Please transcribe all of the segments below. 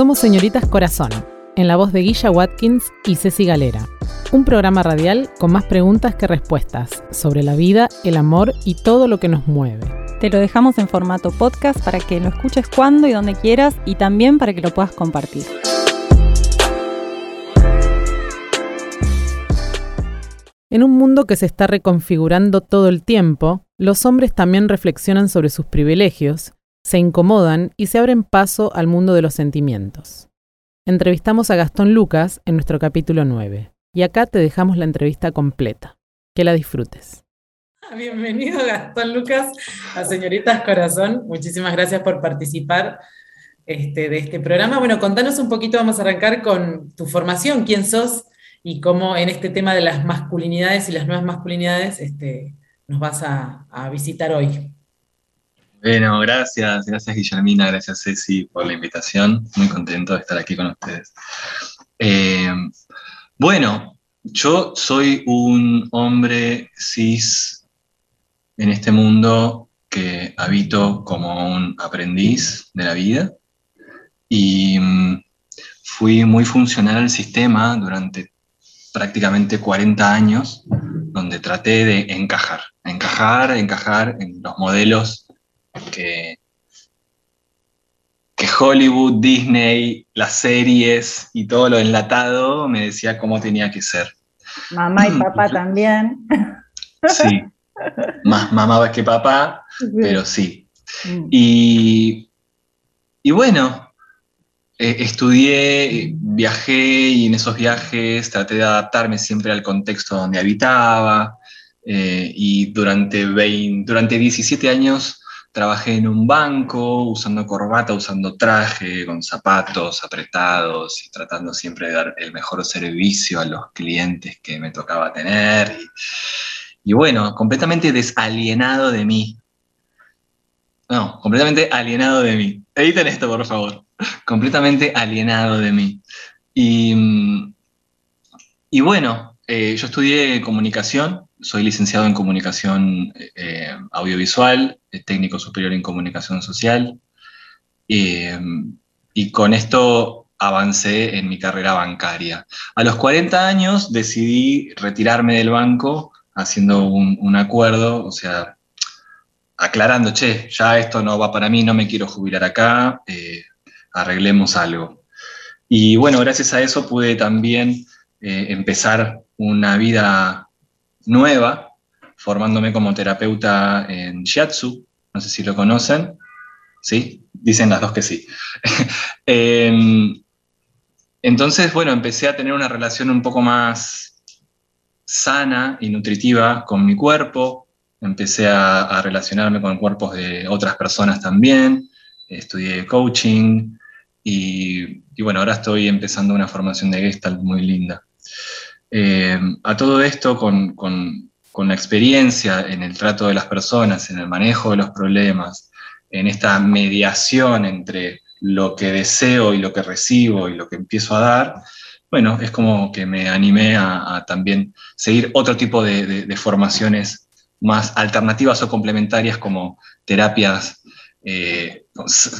Somos Señoritas Corazón, en la voz de Guilla Watkins y Ceci Galera. Un programa radial con más preguntas que respuestas sobre la vida, el amor y todo lo que nos mueve. Te lo dejamos en formato podcast para que lo escuches cuando y donde quieras y también para que lo puedas compartir. En un mundo que se está reconfigurando todo el tiempo, los hombres también reflexionan sobre sus privilegios, se incomodan y se abren paso al mundo de los sentimientos. Entrevistamos a Gastón Lucas en nuestro capítulo 9 y acá te dejamos la entrevista completa. Que la disfrutes. Bienvenido Gastón Lucas a Señoritas Corazón. Muchísimas gracias por participar este, de este programa. Bueno, contanos un poquito, vamos a arrancar con tu formación, quién sos y cómo en este tema de las masculinidades y las nuevas masculinidades este, nos vas a, visitar hoy. Bueno, gracias, gracias Guillermina, gracias Ceci por la invitación. Muy contento de estar aquí con ustedes. Eh, bueno, yo soy un hombre cis en este mundo que habito como un aprendiz de la vida y mm, fui muy funcional al sistema durante prácticamente 40 años, donde traté de encajar, encajar, encajar en los modelos que, que Hollywood, Disney, las series y todo lo enlatado me decía cómo tenía que ser. Mamá y papá también. Sí, más mamá que papá, pero sí. Mm. Y, y bueno, eh, estudié, viajé y en esos viajes traté de adaptarme siempre al contexto donde habitaba. Eh, y durante, 20, durante 17 años trabajé en un banco usando corbata, usando traje, con zapatos apretados y tratando siempre de dar el mejor servicio a los clientes que me tocaba tener. Y, bueno, completamente desalienado de mí. No, completamente alienado de mí. Editen esto, por favor completamente alienado de mí. Y, mm, y bueno, eh, yo estudié comunicación, soy licenciado en comunicación eh, audiovisual, eh, técnico superior en comunicación social, y con esto avancé en mi carrera bancaria. A los 40 años decidí retirarme del banco haciendo un, acuerdo, o sea, aclarando, che, ya esto no va para mí, no me quiero jubilar acá, arreglemos algo. Y bueno, gracias a eso pude también eh, empezar una vida nueva, formándome como terapeuta en Shiatsu, no sé si lo conocen, ¿sí? Dicen las dos que sí. Em, entonces, bueno, empecé a tener una relación un poco más sana y nutritiva con mi cuerpo, empecé a, a relacionarme con cuerpos de otras personas también, estudié coaching, y, bueno, ahora estoy empezando una formación de Gestalt muy linda. Eh, a todo esto, con, la experiencia en el trato de las personas, en el manejo de los problemas, en esta mediación entre lo que deseo y lo que recibo y lo que empiezo a dar, bueno, es como que me animé a, también seguir otro tipo de, de, formaciones más alternativas o complementarias como terapias eh,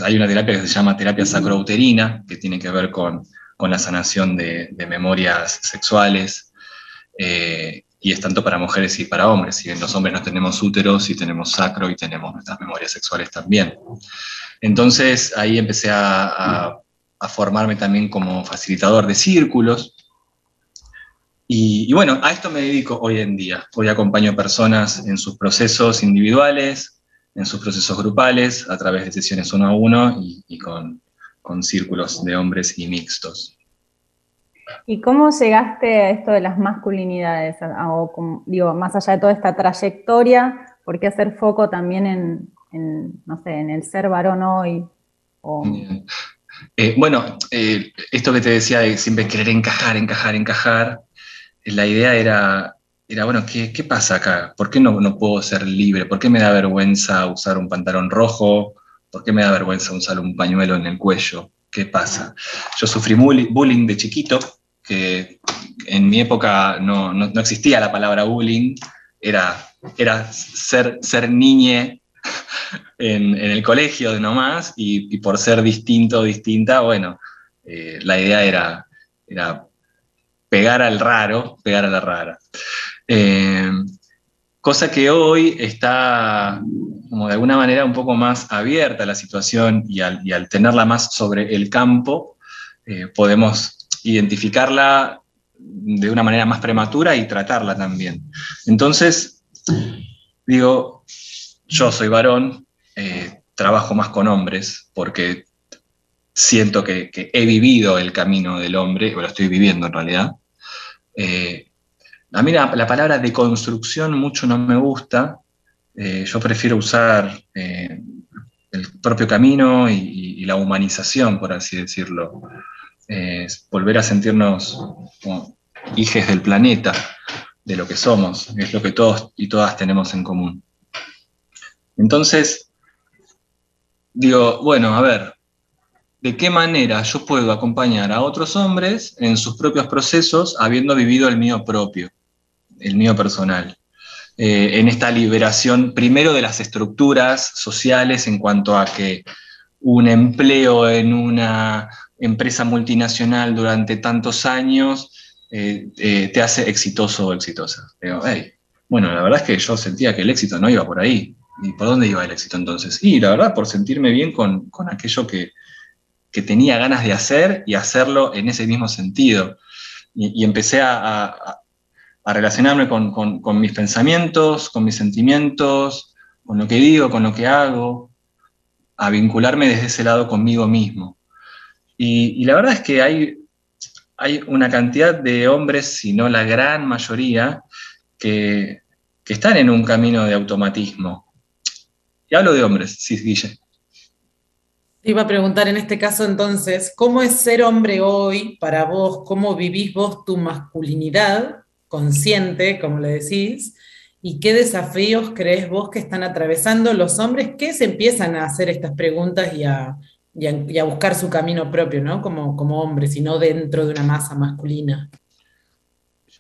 hay una terapia que se llama terapia sacrouterina, que tiene que ver con, la sanación de, memorias sexuales, eh, y es tanto para mujeres y para hombres. Si bien los hombres no tenemos úteros y tenemos sacro y tenemos nuestras memorias sexuales también. Entonces ahí empecé a, formarme también como facilitador de círculos. Y, bueno, a esto me dedico hoy en día. Hoy acompaño personas en sus procesos individuales, en sus procesos grupales, a través de sesiones uno a uno y, con, círculos de hombres y mixtos. ¿Y cómo llegaste a esto de las masculinidades? O, digo, más allá de toda esta trayectoria, ¿por qué hacer foco también en, no sé, en el ser varón hoy? Eh, bueno, eh, esto que te decía de siempre querer encajar, encajar, encajar, la idea era era, bueno, ¿qué, ¿qué, pasa acá? ¿Por qué no, no, puedo ser libre? ¿Por qué me da vergüenza usar un pantalón rojo? ¿Por qué me da vergüenza usar un pañuelo en el cuello? ¿Qué pasa? Yo sufrí bullying de chiquito, que en mi época no, no, no existía la palabra bullying, era, era ser, ser niñe en, en el colegio de nomás, y, y por ser distinto o distinta, bueno, Eh, la idea era, era pegar al raro, pegar a la rara. Eh, cosa que hoy está como de alguna manera un poco más abierta la situación y al, tenerla más sobre el campo, eh, podemos identificarla de una manera más prematura y tratarla también. Entonces, digo, yo soy varón, eh, trabajo más con hombres porque siento que, he vivido el camino del hombre, o lo estoy viviendo en realidad. Eh, a mí la, palabra deconstrucción mucho no me gusta. Eh, yo prefiero usar el propio camino y, la humanización, por así decirlo. Volver a sentirnos como del planeta, de lo que somos, es lo que todos y todas tenemos en común. Entonces, digo, bueno, a ver, ¿de qué manera yo puedo acompañar a otros hombres en sus propios procesos habiendo vivido el mío propio, el mío personal? Eh, en esta liberación, primero de las estructuras sociales en cuanto a que un empleo en una empresa multinacional durante tantos años eh, eh, te hace exitoso o exitosa. bueno, la verdad es que yo sentía que el éxito no iba por ahí. ¿Y por dónde iba el éxito entonces? Y la verdad, por sentirme bien con, aquello que, tenía ganas de hacer y hacerlo en ese mismo sentido. Y, empecé a, relacionarme con, mis pensamientos, con mis sentimientos, con lo que digo, con lo que hago, a vincularme desde ese lado conmigo mismo. Y, la verdad es que hay, hay una cantidad de hombres, si no la gran mayoría, que, que están en un camino de automatismo, y hablo de hombres, sí, Guille. iba a preguntar en este caso entonces, ¿cómo es ser hombre hoy para vos? ¿Cómo vivís vos tu masculinidad consciente, como le decís? ¿Y qué desafíos crees vos que están atravesando los hombres que se empiezan a hacer estas preguntas y a, buscar su camino propio, ¿no? Como, como hombres y no dentro de una masa masculina?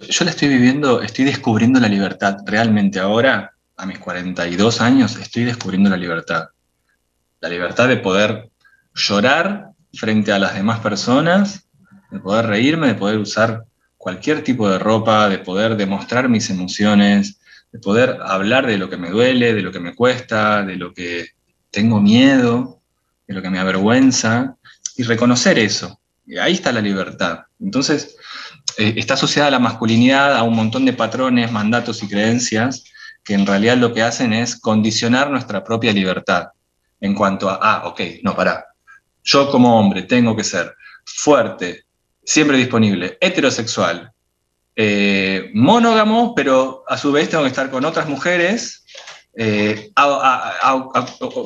Yo la estoy viviendo, estoy descubriendo la libertad realmente ahora a mis 42 años estoy descubriendo la libertad. La libertad de poder llorar frente a las demás personas, de poder reírme, de poder usar cualquier tipo de ropa, de poder demostrar mis emociones, de poder hablar de lo que me duele, de lo que me cuesta, de lo que tengo miedo, de lo que me avergüenza, y reconocer eso. Ahí está la libertad. Entonces, eh, está asociada a la masculinidad, a un montón de patrones, mandatos y creencias que en realidad lo que hacen es condicionar nuestra propia libertad en cuanto a, ah, ok, no, pará, yo como hombre tengo que ser fuerte, siempre disponible, heterosexual, eh, monógamo, pero a su vez tengo que estar con otras mujeres eh,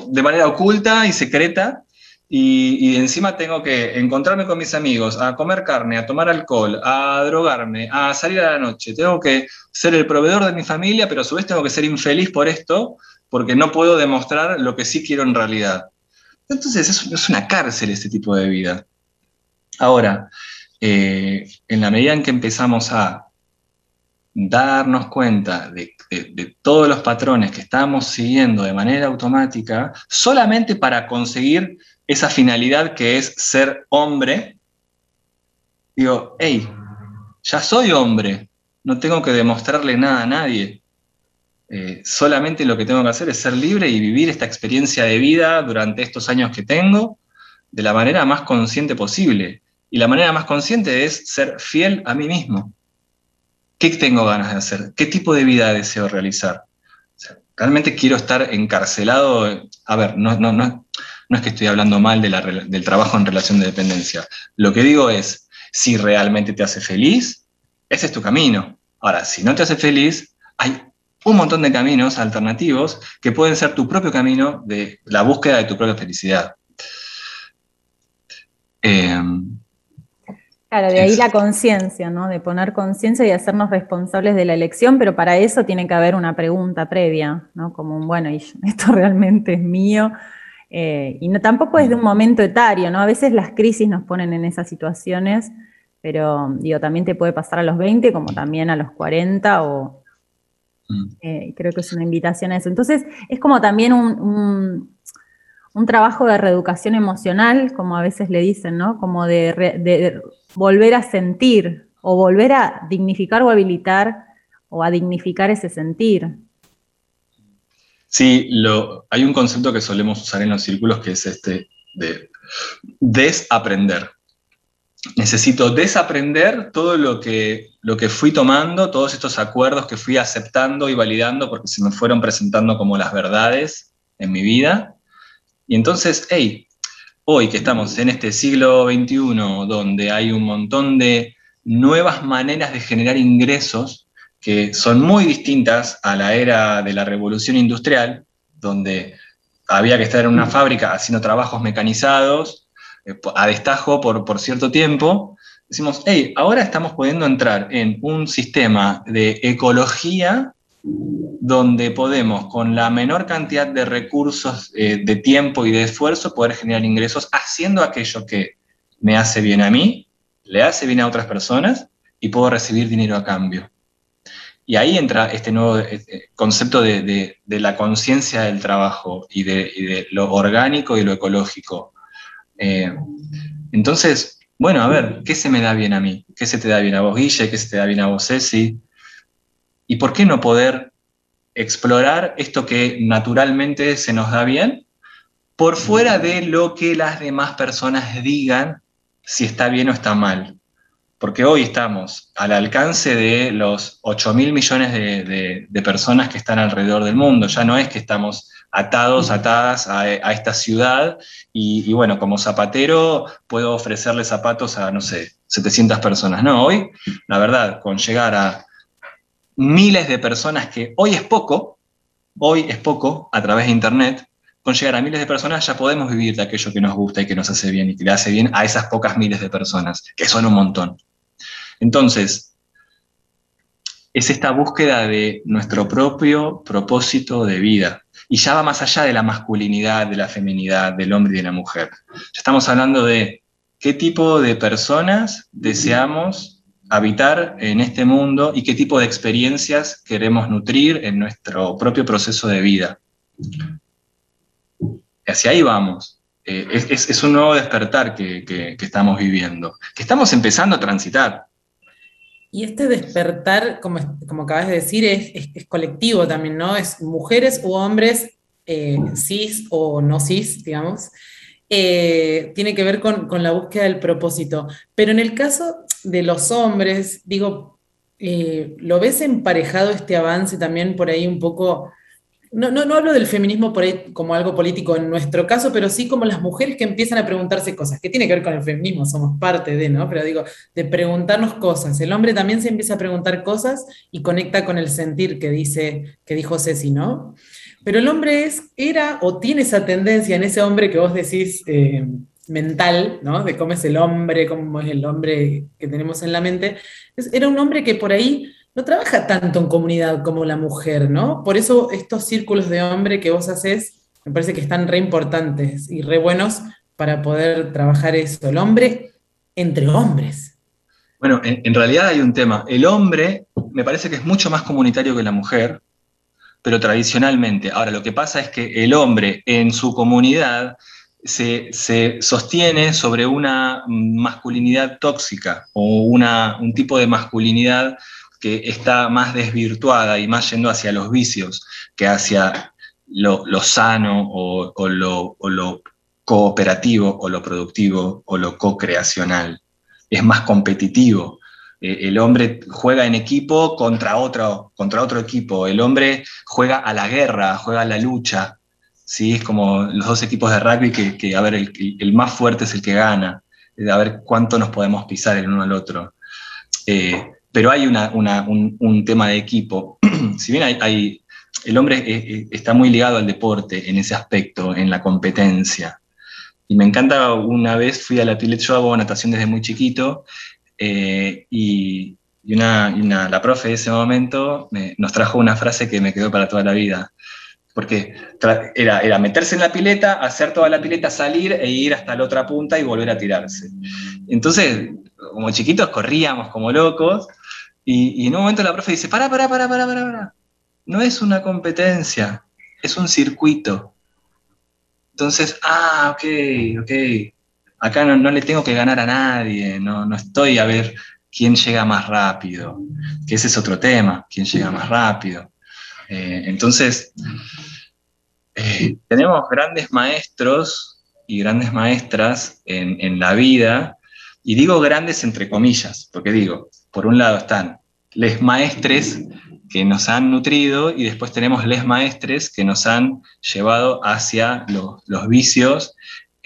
de manera oculta y secreta, y, encima tengo que encontrarme con mis amigos, a comer carne, a tomar alcohol, a drogarme, a salir a la noche. Tengo que ser el proveedor de mi familia, pero a su vez tengo que ser infeliz por esto, porque no puedo demostrar lo que sí quiero en realidad. Entonces es, una cárcel este tipo de vida. Ahora, eh, en la medida en que empezamos a darnos cuenta de, todos los patrones que estamos siguiendo de manera automática, solamente para conseguir esa finalidad que es ser hombre, digo, hey, ya soy hombre, no tengo que demostrarle nada a nadie. Eh, solamente lo que tengo que hacer es ser libre y vivir esta experiencia de vida durante estos años que tengo de la manera más consciente posible. Y la manera más consciente es ser fiel a mí mismo. ¿Qué tengo ganas de hacer? ¿Qué tipo de vida deseo realizar? realmente quiero estar encarcelado. A ver, no, no, no, no es que estoy hablando mal del trabajo en relación de dependencia. Lo que digo es, si realmente te hace feliz, ese es tu camino. Ahora, si no te hace feliz, hay un montón de caminos alternativos que pueden ser tu propio camino de la búsqueda de tu propia felicidad. Em, claro, de ahí la conciencia, ¿no? De poner conciencia y hacernos responsables de la elección, pero para eso tiene que haber una pregunta previa, ¿no? Como un, bueno, esto realmente es mío, eh, y no, tampoco es de un momento etario, ¿no? A veces las crisis nos ponen en esas situaciones, pero digo, también te puede pasar a los 20 como también a los 40 o... Eh, creo que es una invitación a eso. Entonces, es como también un, un trabajo de reeducación emocional, como a veces le dicen, ¿no? Como de, volver a sentir o volver a dignificar o habilitar o a dignificar ese sentir. Sí, lo, hay un concepto que solemos usar en los círculos que es este de desaprender. Necesito desaprender todo lo que, lo que fui tomando, todos estos acuerdos que fui aceptando y validando porque se me fueron presentando como las verdades en mi vida y entonces, hey, hoy que estamos en este siglo XXI, donde hay un montón de nuevas maneras de generar ingresos que son muy distintas a la era de la revolución industrial, donde había que estar en una fábrica haciendo trabajos mecanizados eh, a destajo por, por cierto tiempo, decimos, hey, ahora estamos pudiendo entrar en un sistema de ecología donde podemos, con la menor cantidad de recursos, eh, de tiempo y de esfuerzo, poder generar ingresos haciendo aquello que me hace bien a mí, le hace bien a otras personas y puedo recibir dinero a cambio. Y ahí entra este nuevo eh, eh, concepto de, la conciencia del trabajo y de, lo orgánico y lo ecológico. entonces, bueno, a ver, ¿qué se me da bien a mí? ¿Qué se te da bien a vos, Guille? ¿Qué se te da bien a vos, Ceci? ¿Y por qué no poder explorar esto que naturalmente se nos da bien por fuera de lo que las demás personas digan si está bien o está mal? Porque hoy estamos al alcance de los 8 mil millones de, personas que están alrededor del mundo. Ya no es que estamos atados, atadas a, esta ciudad y, y, bueno, como zapatero puedo ofrecerle zapatos a, no sé, 700 personas. No, hoy, la verdad, con llegar a miles de personas que hoy es poco, hoy es poco a través de Internet, con llegar a miles de personas ya podemos vivir de aquello que nos gusta y que nos hace bien y que le hace bien a esas pocas miles de personas, que son un montón. Entonces, es esta búsqueda de nuestro propio propósito de vida. Y ya va más allá de la masculinidad, de la feminidad, del hombre y de la mujer. Ya estamos hablando de qué tipo de personas deseamos habitar en este mundo y qué tipo de experiencias queremos nutrir en nuestro propio proceso de vida. Hacia ahí vamos. Eh, es, un nuevo despertar que, estamos viviendo, que estamos empezando a transitar. Y este despertar, como, como acabas de decir, es, colectivo también, ¿no? Es mujeres u hombres, eh, cis o no cis, digamos, eh, tiene que ver con, con, la búsqueda del propósito. Pero en el caso de los hombres, digo, eh, ¿lo ves emparejado este avance también por ahí un poco? No, no, no hablo del feminismo como algo político en nuestro caso, pero sí como las mujeres que empiezan a preguntarse cosas, que tiene que ver con el feminismo, somos parte de, ¿no? Pero digo, de preguntarnos cosas. El hombre también se empieza a preguntar cosas y conecta con el sentir que dice, que dijo Ceci, ¿no? Pero el hombre es, era o tiene esa tendencia en ese hombre que vos decís, eh, mental, ¿no? De cómo es el hombre, cómo es el hombre que tenemos en la mente, era un hombre que por ahí no trabaja tanto en comunidad como la mujer, ¿no? Por eso estos círculos de hombre que vos haces, me parece que están re importantes y re buenos para poder trabajar eso, el hombre entre hombres. Bueno, en, en realidad hay un tema. El hombre me parece que es mucho más comunitario que la mujer, pero tradicionalmente. Ahora, lo que pasa es que el hombre en su comunidad se, sostiene sobre una masculinidad tóxica o una, un tipo de masculinidad que está más desvirtuada y más yendo hacia los vicios que hacia lo, sano o, lo, lo, cooperativo o lo productivo o lo co-creacional. Es más competitivo. Eh, el hombre juega en equipo contra otro, contra otro equipo. El hombre juega a la guerra, juega a la lucha. ¿sí? Es como los dos equipos de rugby que, a ver, el, más fuerte es el que gana, a ver cuánto nos podemos pisar el uno al otro. Eh, pero hay un, tema de equipo. si bien hay, el hombre está muy ligado al deporte en ese aspecto, en la competencia. Y me encanta, una vez fui a la pileta, yo hago natación desde muy chiquito, eh, y, la profe de ese momento nos trajo una frase que me quedó para toda la vida porque era, era meterse en la pileta, hacer toda la pileta, salir e ir hasta la otra punta y volver a tirarse. Entonces, como chiquitos corríamos como locos y, en un momento la profe dice, para, para, para, para, para, para, no es una competencia, es un circuito. Entonces, ah, ok, ok, acá no, le tengo que ganar a nadie, no, no estoy a ver quién llega más rápido, que ese es otro tema, quién llega más rápido. Eh, entonces, eh, tenemos grandes maestros y grandes maestras en, en, la vida, y digo grandes entre comillas, porque digo, por un lado están les maestres que nos han nutrido y después tenemos les maestres que nos han llevado hacia los, vicios,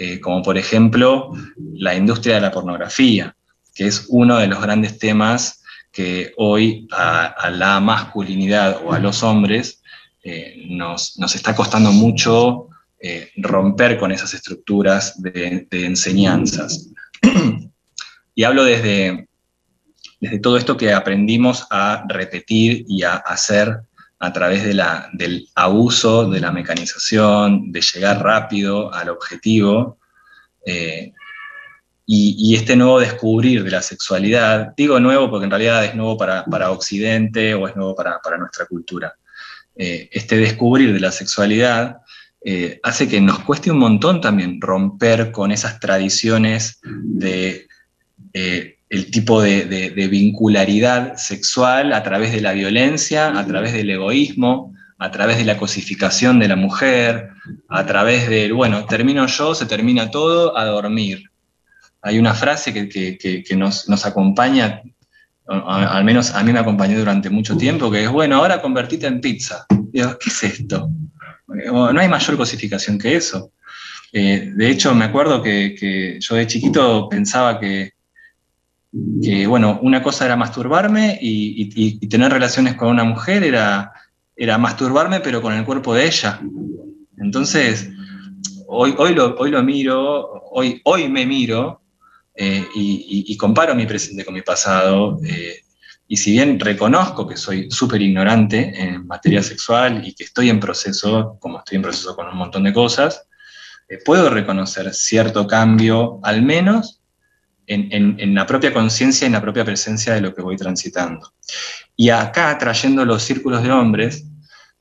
eh, como por ejemplo la industria de la pornografía, que es uno de los grandes temas que hoy a, la masculinidad o a los hombres eh, nos, está costando mucho eh, romper con esas estructuras de, de enseñanzas. y hablo desde, desde todo esto que aprendimos a repetir y a hacer a través del abuso de la mecanización, de llegar rápido al objetivo, eh, y, este nuevo descubrir de la sexualidad, digo nuevo porque en realidad es nuevo para, Occidente o es nuevo para, nuestra cultura, eh, este descubrir de la sexualidad eh, hace que nos cueste un montón también romper con esas tradiciones de el tipo de, vincularidad sexual a través de la violencia, a través del egoísmo, a través de la cosificación de la mujer, a través del, bueno, termino yo, se termina todo, a dormir. Hay una frase que, nos, acompaña, al menos a mí me acompañó durante mucho tiempo, que es, bueno, ahora convertite en pizza. Digo, ¿qué es esto? No hay mayor cosificación que eso. Eh, de hecho, me acuerdo que yo de chiquito pensaba que que, bueno, una cosa era masturbarme y, tener relaciones con una mujer era, era masturbarme, pero con el cuerpo de ella. Entonces, hoy, hoy, lo, hoy lo miro, hoy, hoy me miro eh, y, comparo mi presente con mi pasado. Eh, y si bien reconozco que soy súper ignorante en materia sexual y que estoy en proceso, como estoy en proceso con un montón de cosas, eh, puedo reconocer cierto cambio, al menos en, la propia conciencia y en la propia presencia de lo que voy transitando. Y acá, trayendo los círculos de hombres,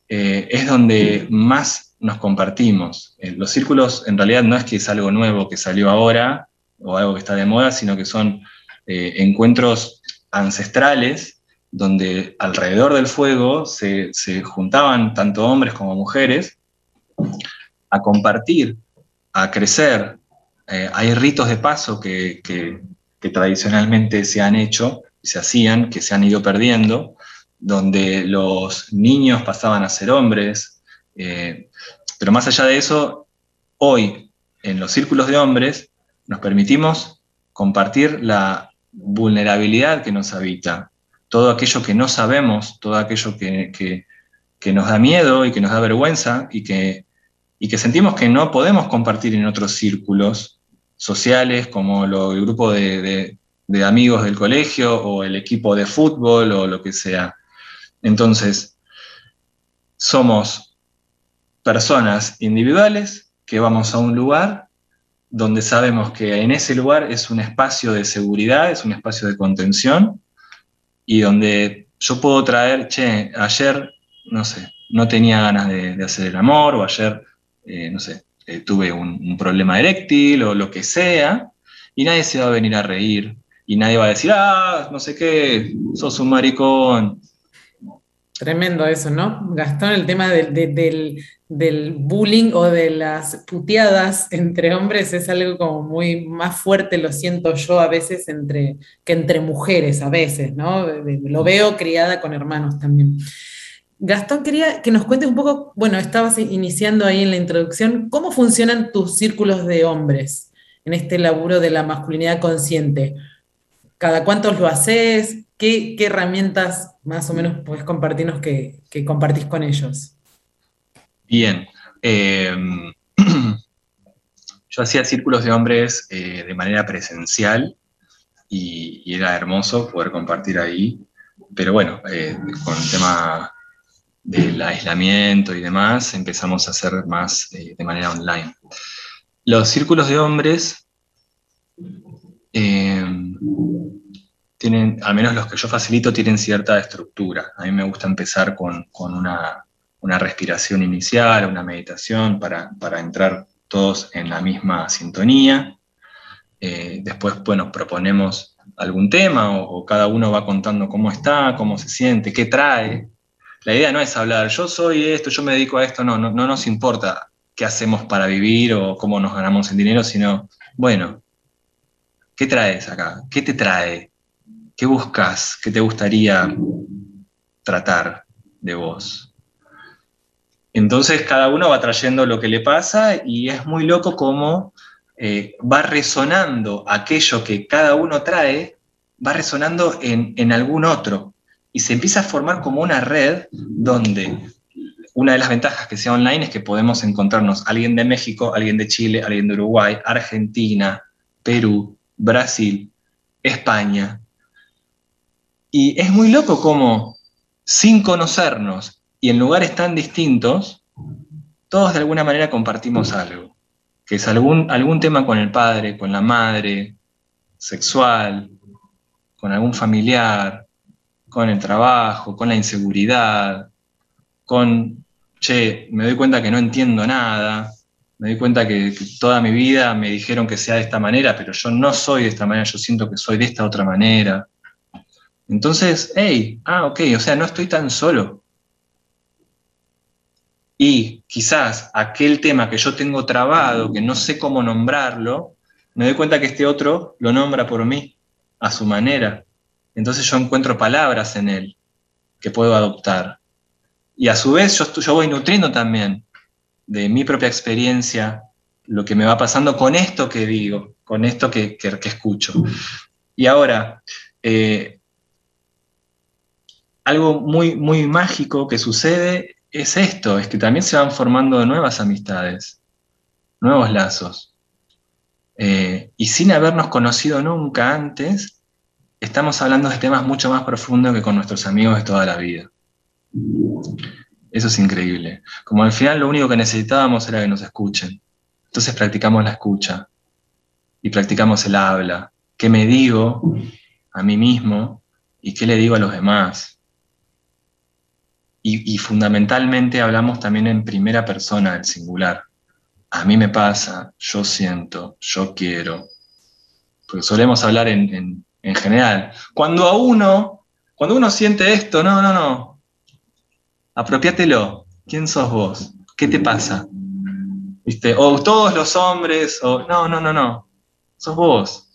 eh, es donde más nos compartimos. Eh, los círculos en realidad no es que es algo nuevo que salió ahora o algo que está de moda, sino que son eh, encuentros ancestrales donde alrededor del fuego se, se juntaban tanto hombres como mujeres a compartir, a crecer, eh, hay ritos de paso que, tradicionalmente se han hecho, se hacían, que se han ido perdiendo, donde los niños pasaban a ser hombres, eh, pero más allá de eso, hoy en los círculos de hombres nos permitimos compartir la vulnerabilidad que nos habita, todo aquello que no sabemos, todo aquello que, nos da miedo y que nos da vergüenza y que, y que sentimos que no podemos compartir en otros círculos sociales como el grupo de, amigos del colegio o el equipo de fútbol o lo que sea. Entonces, somos personas individuales que vamos a un lugar donde sabemos que en ese lugar es un espacio de seguridad, es un espacio de contención y donde yo puedo traer, che, ayer, no sé, no tenía ganas de, hacer el amor o ayer, eh, no sé, eh, tuve un, problema eréctil o lo que sea, y nadie se va a venir a reír, y nadie va a decir, ah, no sé qué, sos un maricón. Tremendo eso, ¿no? Gastón, el tema del, bullying o de las puteadas entre hombres es algo como muy más fuerte, lo siento yo a veces, entre, que entre mujeres a veces, ¿no? Lo veo criada con hermanos también. Gastón, quería que nos cuentes un poco, bueno, estabas iniciando ahí en la introducción, ¿cómo funcionan tus círculos de hombres en este laburo de la masculinidad consciente? ¿Cada cuántos lo haces? ¿Qué, herramientas más o menos puedes compartirnos que, compartís con ellos? Bien. Em, yo hacía círculos de hombres eh, de manera presencial y, era hermoso poder compartir ahí, pero bueno, eh, con el tema del aislamiento y demás, empezamos a hacer más eh, de manera online. Los círculos de hombres eh, tienen, al menos los que yo facilito, tienen cierta estructura. A mí me gusta empezar con, una, respiración inicial, una meditación para, entrar todos en la misma sintonía. Eh, después, bueno, proponemos algún tema o, cada uno va contando cómo está, cómo se siente, qué trae. La idea no es hablar, yo soy esto, yo me dedico a esto, no, no, no nos importa qué hacemos para vivir o cómo nos ganamos el dinero, sino, bueno, ¿qué traes acá? ¿Qué te trae? ¿Qué buscas? ¿Qué te gustaría tratar de vos? Entonces cada uno va trayendo lo que le pasa y es muy loco cómo eh, va resonando aquello que cada uno trae, va resonando en, en algún otro. Y se empieza a formar como una red donde una de las ventajas que sea online es que podemos encontrarnos alguien de México, alguien de Chile, alguien de Uruguay, Argentina, Perú, Brasil, España. Y es muy loco cómo, sin conocernos y en lugares tan distintos, todos de alguna manera compartimos algo, que es algún, algún tema con el padre, con la madre, sexual, con algún familiar, con el trabajo, con la inseguridad, con, che, me doy cuenta que no entiendo nada, me doy cuenta que, toda mi vida me dijeron que sea de esta manera, pero yo no soy de esta manera, yo siento que soy de esta otra manera. Entonces, hey, ah, ok, o sea, no estoy tan solo. Y quizás aquel tema que yo tengo trabado, que no sé cómo nombrarlo, me doy cuenta que este otro lo nombra por mí, a su manera. Entonces yo encuentro palabras en él que puedo adoptar. Y a su vez yo, voy nutriendo también de mi propia experiencia lo que me va pasando con esto que digo, con esto que, escucho. Y ahora, eh, algo muy, muy mágico que sucede es esto, es que también se van formando nuevas amistades, nuevos lazos. Eh, y sin habernos conocido nunca antes, estamos hablando de temas mucho más profundos que con nuestros amigos de toda la vida. Eso es increíble. Como al final lo único que necesitábamos era que nos escuchen. Entonces practicamos la escucha y practicamos el habla. ¿Qué me digo a mí mismo y qué le digo a los demás? Y, fundamentalmente hablamos también en primera persona del singular. A mí me pasa, yo siento, yo quiero. Porque solemos hablar en, en general. Cuando a uno, cuando uno siente esto, no, no, no, apropiátelo. ¿Quién sos vos? ¿Qué te pasa? ¿Viste? O todos los hombres, o no, no, no, no. Sos vos.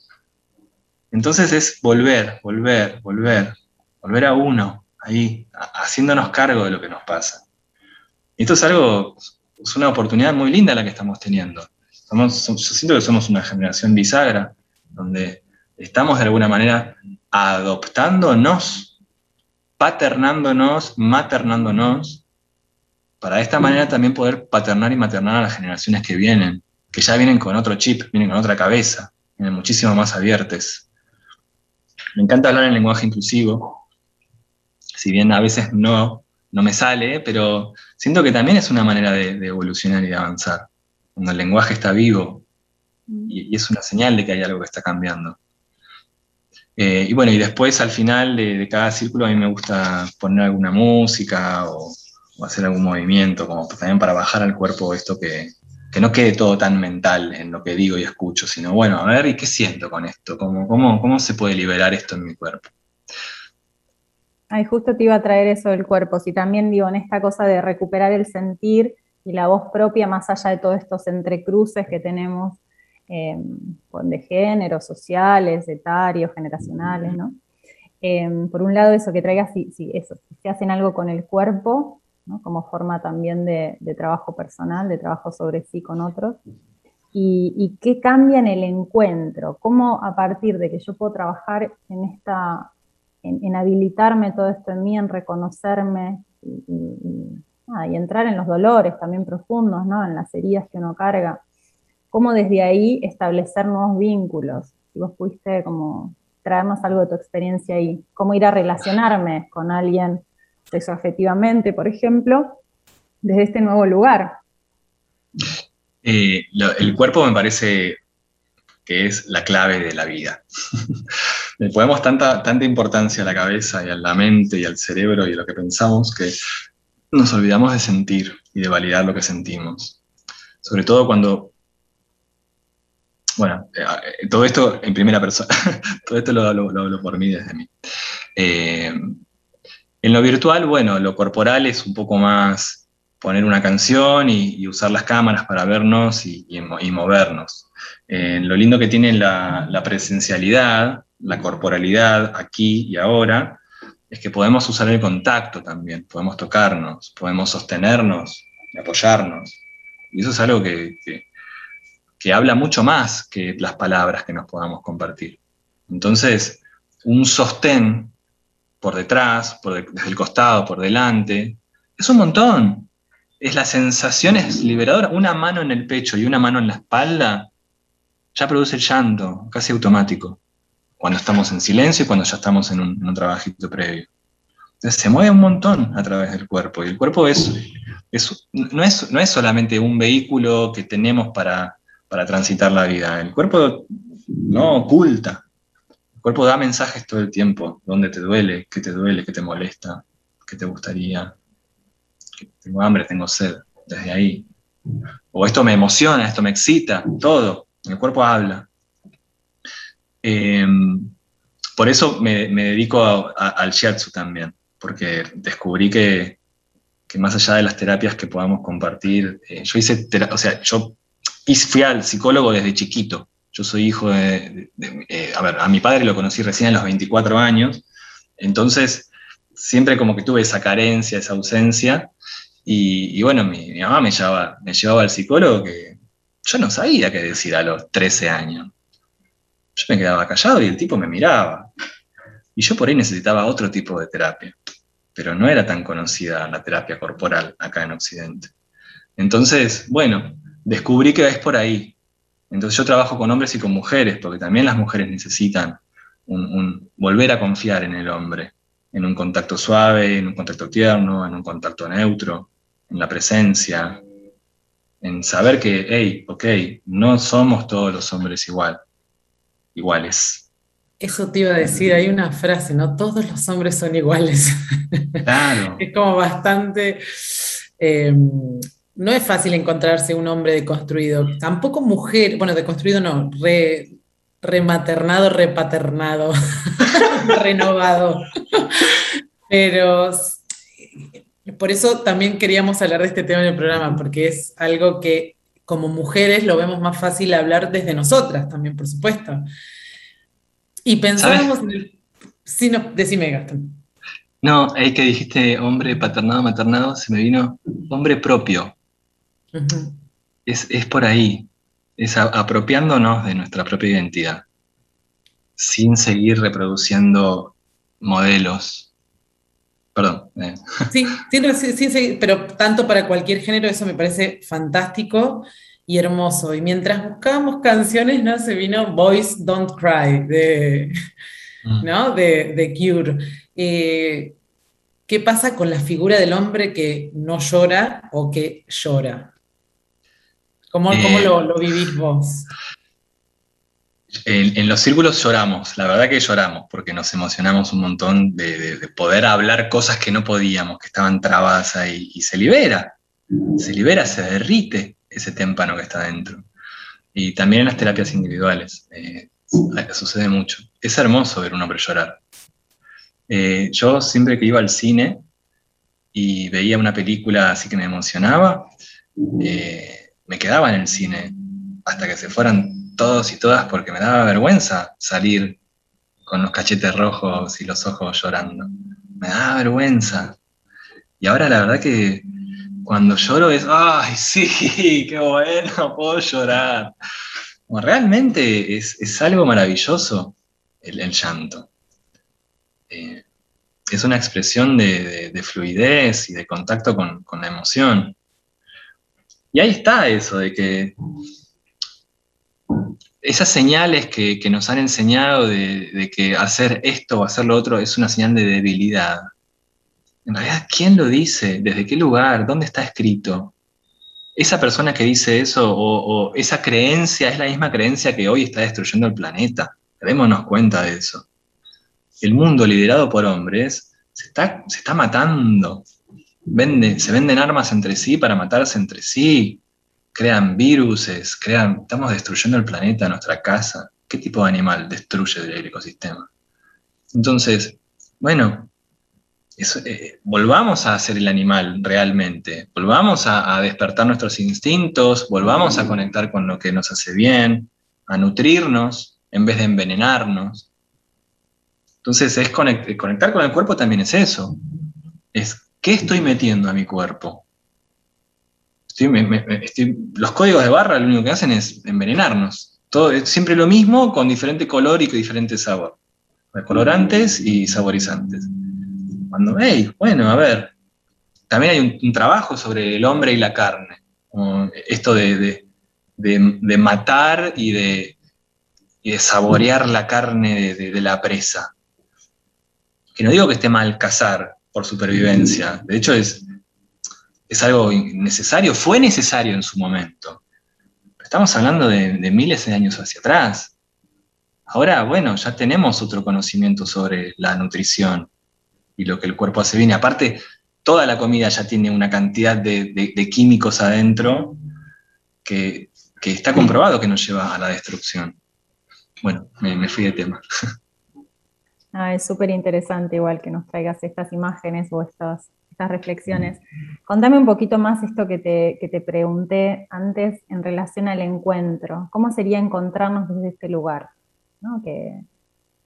Entonces es volver, volver, volver, volver a uno, ahí, haciéndonos cargo de lo que nos pasa. Y esto es algo, es una oportunidad muy linda la que estamos teniendo. yo siento que somos una generación bisagra, donde estamos de alguna manera adoptándonos paternándonos, maternándonos, para de esta manera también poder paternar y maternar a las generaciones que vienen, que ya vienen con otro chip, vienen con otra cabeza, vienen muchísimo más abiertas. Me encanta hablar en lenguaje inclusivo, si bien a veces no, no me sale, pero siento que también es una manera de, evolucionar y de avanzar, cuando el lenguaje está vivo y, y es una señal de que hay algo que está cambiando. Eh, y bueno, y después al final de, cada círculo a mí me gusta poner alguna música o, hacer algún movimiento, como también para bajar al cuerpo esto que, no quede todo tan mental en lo que digo y escucho, sino bueno, a ver, ¿y qué siento con esto? ¿Cómo, cómo, cómo se puede liberar esto en mi cuerpo? Ay, justo te iba a traer eso del cuerpo, si también digo, en esta cosa de recuperar el sentir y la voz propia, más allá de todos estos entrecruces que tenemos eh, de género, sociales, etarios, generacionales, ¿no? Eh, por un lado, eso que traiga, si, eso, si se hacen algo con el cuerpo, como forma también de, trabajo personal, de trabajo sobre sí con otros, y, qué cambia en el encuentro, cómo a partir de que yo puedo trabajar en esta, en, habilitarme todo esto en mí, en reconocerme y, y, entrar en los dolores también profundos, ¿no? en las heridas que uno carga, cómo desde ahí establecer nuevos vínculos. Si vos pudiste como traernos algo de tu experiencia ahí, cómo ir a relacionarme con alguien sexoafectivamente, por ejemplo, desde este nuevo lugar. Eh, el cuerpo me parece que es la clave de la vida. Le ponemos tanta, tanta importancia a la cabeza y a la mente y al cerebro y a lo que pensamos que nos olvidamos de sentir y de validar lo que sentimos. Sobre todo cuando Bueno, eh, todo esto en primera persona, todo esto lo, hablo por mí desde mí. Eh, en lo virtual, bueno, lo corporal es un poco más poner una canción y, usar las cámaras para vernos y, movernos. Eh, lo lindo que tiene la, presencialidad, la corporalidad aquí y ahora, es que podemos usar el contacto también, podemos tocarnos, podemos sostenernos y apoyarnos. Y eso es algo que habla mucho más que las palabras que nos podamos compartir. Entonces, un sostén por detrás, por desde el costado, por delante. Es un montón. Es la sensación es liberadora. Una mano en el pecho y una mano en la espalda ya produce el llanto, casi automático. Cuando estamos en silencio y cuando ya estamos en un, trabajito previo. Entonces se mueve un montón a través del cuerpo. Y el cuerpo es, no, es, no es solamente un vehículo que tenemos para, para transitar la vida. El cuerpo no oculta, el cuerpo da mensajes todo el tiempo, dónde te duele, qué te duele, qué te molesta, qué te gustaría. Tengo hambre, tengo sed, desde ahí. O esto me emociona, esto me excita, todo. El cuerpo habla. Em, por eso me, dedico al shiatsu también, porque descubrí que, más allá de las terapias que podamos compartir, eh, yo hice, o sea, yo fui al psicólogo desde chiquito. Yo soy hijo de, eh, a ver, a mi padre lo conocí recién a los 24 años, entonces siempre como que tuve esa carencia, esa ausencia, y, bueno, mi, mamá me llevaba, me llevaba al psicólogo que yo no sabía qué decir a los 13 años. Yo me quedaba callado y el tipo me miraba. Y yo por ahí necesitaba otro tipo de terapia, pero no era tan conocida la terapia corporal acá en Occidente. Entonces, bueno, descubrí que es por ahí, entonces yo trabajo con hombres y con mujeres, porque también las mujeres necesitan un, volver a confiar en el hombre, en un contacto suave, en un contacto tierno, en un contacto neutro, en la presencia, en saber que, hey, ok, no somos todos los hombres igual, iguales. Eso te iba a decir, hay una frase, ¿no? Todos los hombres son iguales. Claro. es como bastante... Eh, no es fácil encontrarse un hombre deconstruido, tampoco mujer, bueno, deconstruido no, rematernado, repaternado, renovado. Pero por eso también queríamos hablar de este tema en el programa, porque es algo que como mujeres lo vemos más fácil hablar desde nosotras también, por supuesto. Y pensábamos en el... Sí, no, decime, Gastón. No, es que dijiste hombre paternado, maternado, se me vino hombre propio es, por ahí, es apropiándonos de nuestra propia identidad, sin seguir reproduciendo modelos. Perdón. Eh. Sí, sin, pero tanto para cualquier género eso me parece fantástico y hermoso. Y mientras buscábamos canciones, ¿no? Se vino Boys Don't Cry de, mm. ¿no? de, Cure. Eh, ¿Qué pasa con la figura del hombre que no llora o que llora? ¿Cómo, eh, lo, vivís vos? En, los círculos lloramos, la verdad que lloramos, porque nos emocionamos un montón de, poder hablar cosas que no podíamos, que estaban trabadas ahí, y se libera, se libera, se derrite ese témpano que está dentro. Y también en las terapias individuales, eh, sucede mucho. Es hermoso ver un hombre llorar. Eh, yo siempre que iba al cine y veía una película así que me emocionaba, me quedaba en el cine hasta que se fueran todos y todas porque me daba vergüenza salir con los cachetes rojos y los ojos llorando. Me daba vergüenza. Y ahora la verdad que cuando lloro es, ay, sí, qué bueno, puedo llorar. realmente es, algo maravilloso el, llanto. Eh, es una expresión de, fluidez y de contacto con, con la emoción. Y ahí está eso de que esas señales que, nos han enseñado de, que hacer esto o hacer lo otro es una señal de debilidad. En realidad, ¿quién lo dice? ¿Desde qué lugar? ¿Dónde está escrito? Esa persona que dice eso o, esa creencia es la misma creencia que hoy está destruyendo el planeta. Démonos cuenta de eso. El mundo liderado por hombres se está, se está matando se venden armas entre sí para matarse entre sí. crean viruses, crean, estamos destruyendo el planeta, nuestra casa. ¿Qué tipo de animal destruye el ecosistema? Entonces, bueno, eh, volvamos a ser el animal realmente, volvamos a, despertar nuestros instintos, volvamos a conectar con lo que nos hace bien, a nutrirnos en vez de envenenarnos. Entonces, es conectar con el cuerpo también es eso. Es, ¿qué estoy metiendo a mi cuerpo? los códigos de barra lo único que hacen es envenenarnos. Todo siempre lo mismo con diferente color y con diferente sabor. Colorantes y saborizantes. Cuando, hey, bueno, a ver, también hay un, trabajo sobre el hombre y la carne. Esto de, matar y de, saborear la carne de, la presa. Que no digo que esté mal cazar por supervivencia, de hecho es, es algo necesario, fue necesario en su momento. Estamos hablando de, de miles de años hacia atrás. Ahora, bueno, ya tenemos otro conocimiento sobre la nutrición y lo que el cuerpo hace bien. Y aparte, toda la comida ya tiene una cantidad de, químicos adentro que, está comprobado que nos lleva a la destrucción. Bueno, me, fui de tema. Ah, es súper interesante igual que nos traigas estas imágenes o estas, estas reflexiones. Contame un poquito más esto que te, que te pregunté antes en relación al encuentro. ¿Cómo sería encontrarnos desde este lugar? ¿No? Que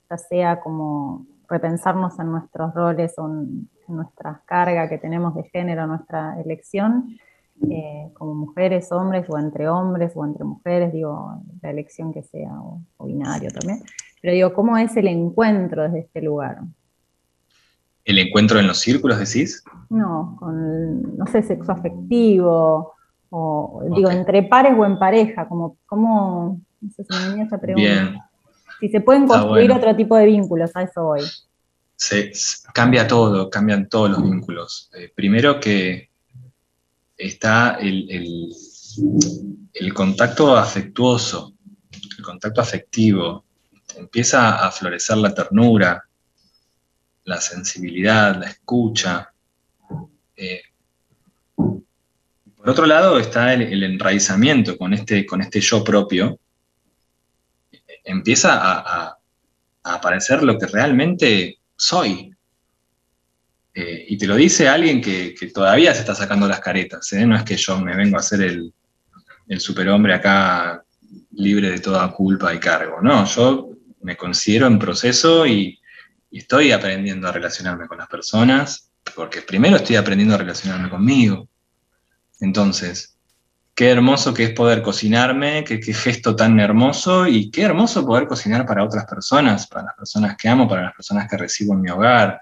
ya sea como repensarnos en nuestros roles o en, nuestra carga que tenemos de género, nuestra elección, eh, como mujeres, hombres, o entre hombres o entre mujeres, digo, la elección que sea, o, binario también. Pero digo, ¿cómo es el encuentro desde este lugar? ¿El encuentro en los círculos, decís? No, con, no sé, sexo afectivo, o digo, entre pares o en pareja, como, ¿cómo? No sé si me venía esa pregunta. Bien. Si se pueden construir otro tipo de vínculos, a eso voy. Se, cambia todo, cambian todos los vínculos. Eh, primero que está el, el, contacto afectuoso, el contacto afectivo. Empieza a florecer la ternura, la sensibilidad, la escucha. Eh, por otro lado está el, enraizamiento con este, con este yo propio, empieza a, aparecer lo que realmente soy. Eh, y te lo dice alguien que, todavía se está sacando las caretas, ¿eh? no es que yo me vengo a hacer el, superhombre acá libre de toda culpa y cargo, no, yo me considero en proceso y, estoy aprendiendo a relacionarme con las personas, porque primero estoy aprendiendo a relacionarme conmigo. Entonces, qué hermoso que es poder cocinarme, qué, gesto tan hermoso y qué hermoso poder cocinar para otras personas, para las personas que amo, para las personas que recibo en mi hogar.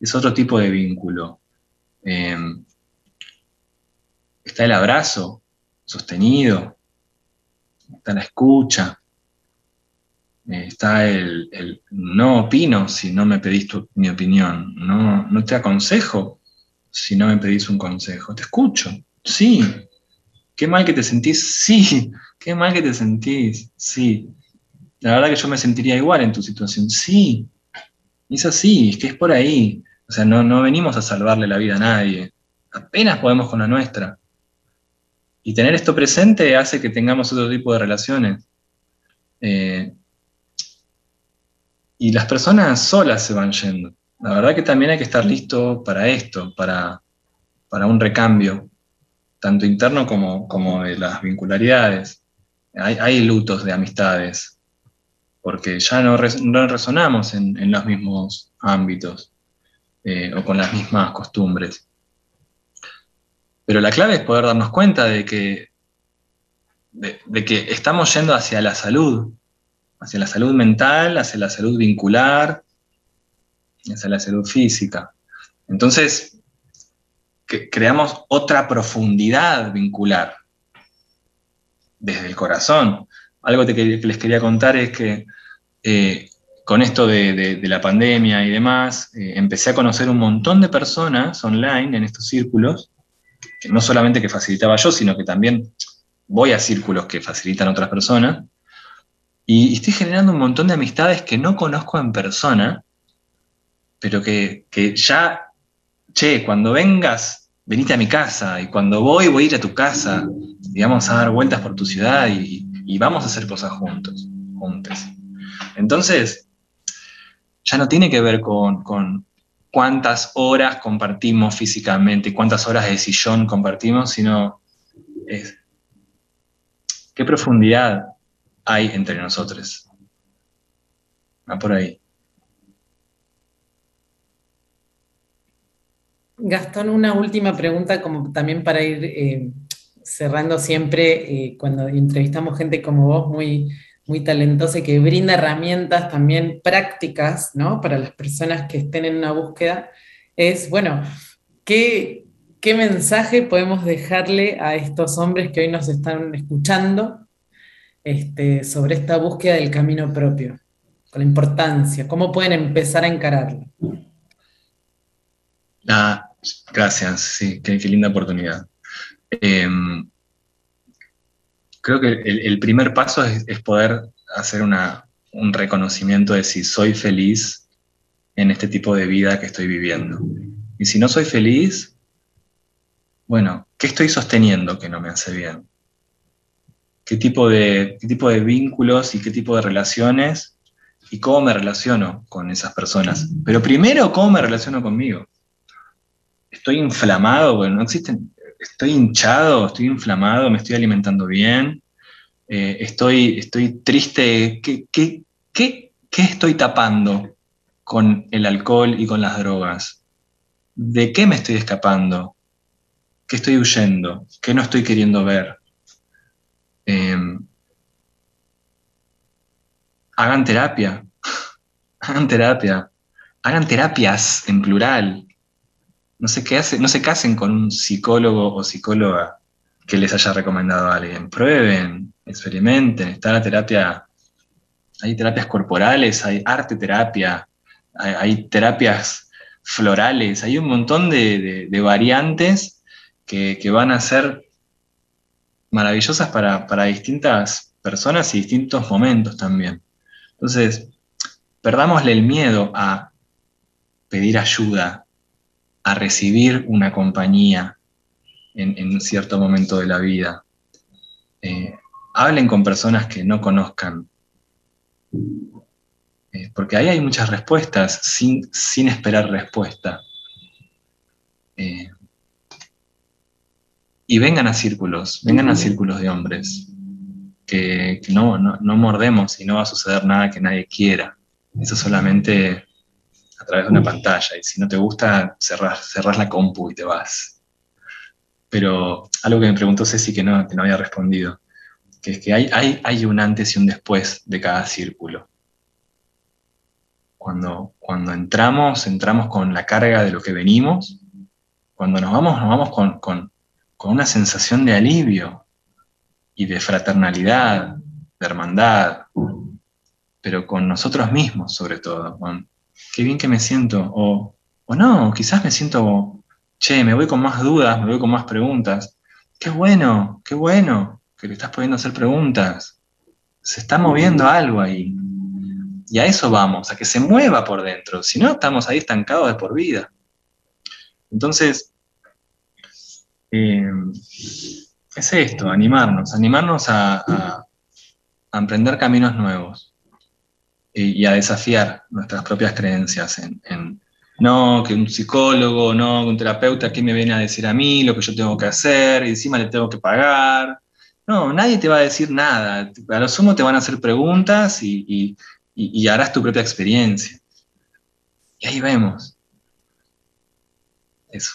Es otro tipo de vínculo. Em, está el abrazo sostenido, está la escucha, está el, no opino si no me pedís mi opinión, no, no te aconsejo si no me pedís un consejo, te escucho, sí, qué mal que te sentís, sí, qué mal que te sentís, sí. La verdad que yo me sentiría igual en tu situación, sí. es así, es que es por ahí. O sea, no, no venimos a salvarle la vida a nadie. Apenas podemos con la nuestra. Y tener esto presente hace que tengamos otro tipo de relaciones. Eh, y las personas solas se van yendo. La verdad que también hay que estar listo para esto, para, para un recambio tanto interno como, como de las vincularidades. Hay, lutos de amistades, porque ya no, resonamos en, los mismos ámbitos eh, o con las mismas costumbres. Pero la clave es poder darnos cuenta de que, de, que estamos yendo hacia la salud, hacia la salud mental, hacia la salud vincular, hacia la salud física. Entonces, creamos otra profundidad vincular desde el corazón. Algo que les quería contar es que eh, con esto de, la pandemia y demás, eh, empecé a conocer un montón de personas online en estos círculos, que no solamente que facilitaba yo, sino que también voy a círculos que facilitan otras personas, y, estoy generando un montón de amistades que no conozco en persona, pero que, que ya che, cuando vengas venite a mi casa, y cuando voy, voy a ir a tu casa, y vamos a dar vueltas por tu ciudad y, vamos a hacer cosas juntos. Entonces, ya no tiene que ver con, con cuántas horas compartimos físicamente, cuántas horas de sillón compartimos, sino es qué profundidad hay entre nosotros. Va por ahí. Gastón, una última pregunta como también para ir eh, cerrando siempre eh, cuando entrevistamos gente como vos muy, muy talentosa y que brinda herramientas también prácticas ¿no? para las personas que estén en una búsqueda, es, bueno, ¿qué, qué mensaje podemos dejarle a estos hombres que hoy nos están escuchando este, sobre esta búsqueda del camino propio? Con la importancia, ¿cómo pueden empezar a encararlo? Ah, gracias, sí, qué, linda oportunidad. Em, creo que el, primer paso es, poder hacer un reconocimiento de si soy feliz en este tipo de vida que estoy viviendo. Y si no soy feliz, bueno, ¿qué estoy sosteniendo que no me hace bien? ¿Qué tipo de, qué tipo de vínculos y qué tipo de relaciones y cómo me relaciono con esas personas? Pero primero, ¿cómo me relaciono conmigo? estoy inflamado, bueno, no existen, estoy hinchado, estoy inflamado, me estoy alimentando bien, eh, estoy, estoy triste, ¿Qué, qué, qué, qué estoy tapando con el alcohol y con las drogas? ¿De qué me estoy escapando? ¿Qué estoy huyendo? ¿Qué no estoy queriendo ver? Em, hagan terapia, hagan terapia, hagan terapias en plural, no se, no se casen con un psicólogo o psicóloga que les haya recomendado a alguien. Prueben, experimenten, está la terapia, hay terapias corporales, hay arte terapia, hay, terapias florales, hay un montón de, variantes que, van a ser maravillosas para, para distintas personas y distintos momentos también. Entonces, perdámosle el miedo a pedir ayuda, a recibir una compañía en, un cierto momento de la vida. Eh, hablen con personas que no conozcan, eh, porque ahí hay muchas respuestas sin, sin esperar respuesta. Eh, y vengan a círculos, vengan a círculos de hombres, que, no, no, no, mordemos y no va a suceder nada que nadie quiera. Eso solamente a través de una pantalla. Y si no te gusta, cerrás, la compu y te vas. Pero algo que me preguntó Ceci que no, que no había respondido, que es que hay, hay, hay un antes y un después de cada círculo. Cuando, cuando entramos, entramos con la carga de lo que venimos. Cuando nos vamos, nos vamos con, con, con una sensación de alivio y de fraternalidad, de hermandad, pero con nosotros mismos sobre todo, con, qué bien que me siento, o, o no, quizás me siento, che, me voy con más dudas, me voy con más preguntas. Qué bueno, qué bueno que le estás pudiendo hacer preguntas. Se está moviendo algo ahí. Y a eso vamos, a que se mueva por dentro. Si no, estamos ahí estancados de por vida. Entonces, eh, es esto, animarnos, animarnos a, a emprender caminos nuevos y, a desafiar nuestras propias creencias en, no, que un psicólogo, no, que un terapeuta, ¿qué me viene a decir a mí lo que yo tengo que hacer? Y encima le tengo que pagar. No, nadie te va a decir nada. A lo sumo te van a hacer preguntas y, harás tu propia experiencia. Y ahí vemos. Eso.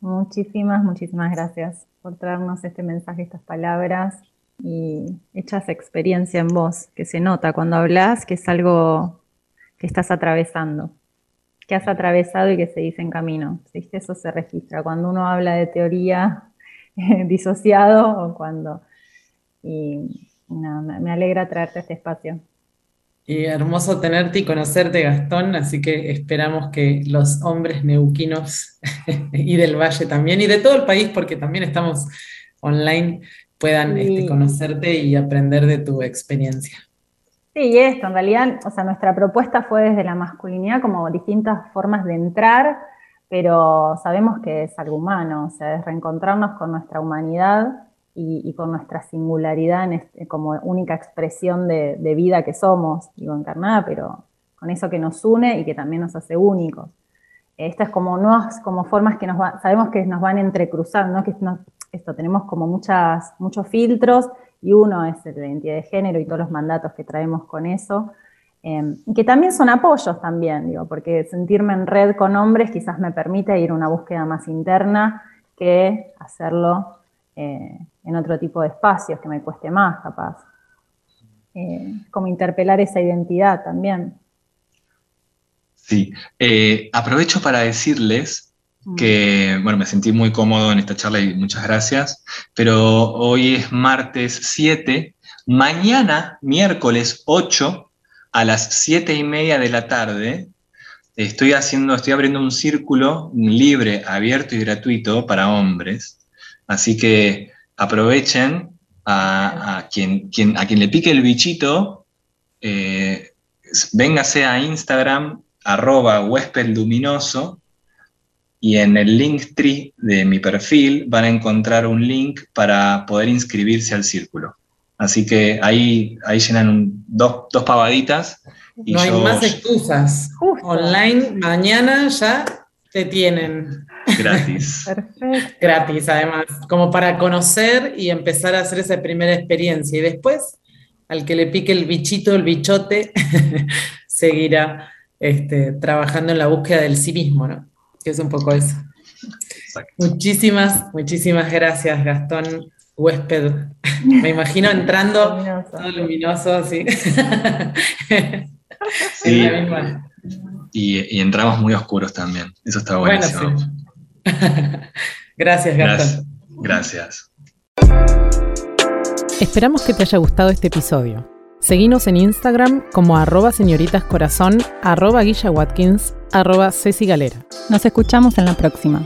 Muchísimas, muchísimas gracias por traernos este mensaje, estas palabras y echas experiencia en vos, que se nota cuando hablas que es algo que estás atravesando, que has atravesado y que se dice en camino. Eso se registra cuando uno habla de teoría disociado o cuando... Y me alegra traerte este espacio. Y hermoso tenerte y conocerte, Gastón, así que esperamos que los hombres neuquinos y del Valle también, y de todo el país, porque también estamos online, puedan este, conocerte y aprender de tu experiencia. Sí, esto, en realidad, o sea, nuestra propuesta fue desde la masculinidad como distintas formas de entrar, pero sabemos que es algo humano, o sea, es reencontrarnos con nuestra humanidad y, con nuestra singularidad este, como única expresión de, vida que somos, digo, encarnada, pero con eso que nos une y que también nos hace únicos. Estas como nuevas como formas que nos sabemos que nos van entrecruzando, ¿no? que esto tenemos como muchas, muchos filtros y uno es el de identidad de género y todos los mandatos que traemos con eso, em, que también son apoyos también, digo, porque sentirme en red con hombres quizás me permite ir a una búsqueda más interna que hacerlo eh, en otro tipo de espacios que me cueste más, capaz. Eh, como interpelar esa identidad también. Sí, eh, aprovecho para decirles que, bueno, me sentí muy cómodo en esta charla y muchas gracias, pero hoy es martes 7, mañana, miércoles 8, a las 7 y media de la tarde, estoy haciendo, estoy abriendo un círculo libre, abierto y gratuito para hombres, así que aprovechen a, quien, quien, a quien le pique el bichito, eh, véngase a Instagram, arroba huésped luminoso, y en el link tree de mi perfil van a encontrar un link para poder inscribirse al círculo. Así que ahí, ahí llenan dos, pavaditas. no hay más excusas. Online, mañana ya te tienen. Gratis. Perfecto. Gratis, además, como para conocer y empezar a hacer esa primera experiencia. Y después, al que le pique el bichito, el bichote, seguirá este, trabajando en la búsqueda del sí mismo, ¿no? que es un poco eso. Muchísimas, muchísimas gracias, Gastón Huésped. Me imagino entrando todo luminoso, sí. sí. Y, entramos muy oscuros también. Eso está buenísimo. Bueno, sí. gracias, Gastón. Gracias. Esperamos que te haya gustado este episodio. Seguinos en Instagram como arroba señoritascorazón, arroba Guilla Watkins, arroba Ceci Galera. Nos escuchamos en la próxima.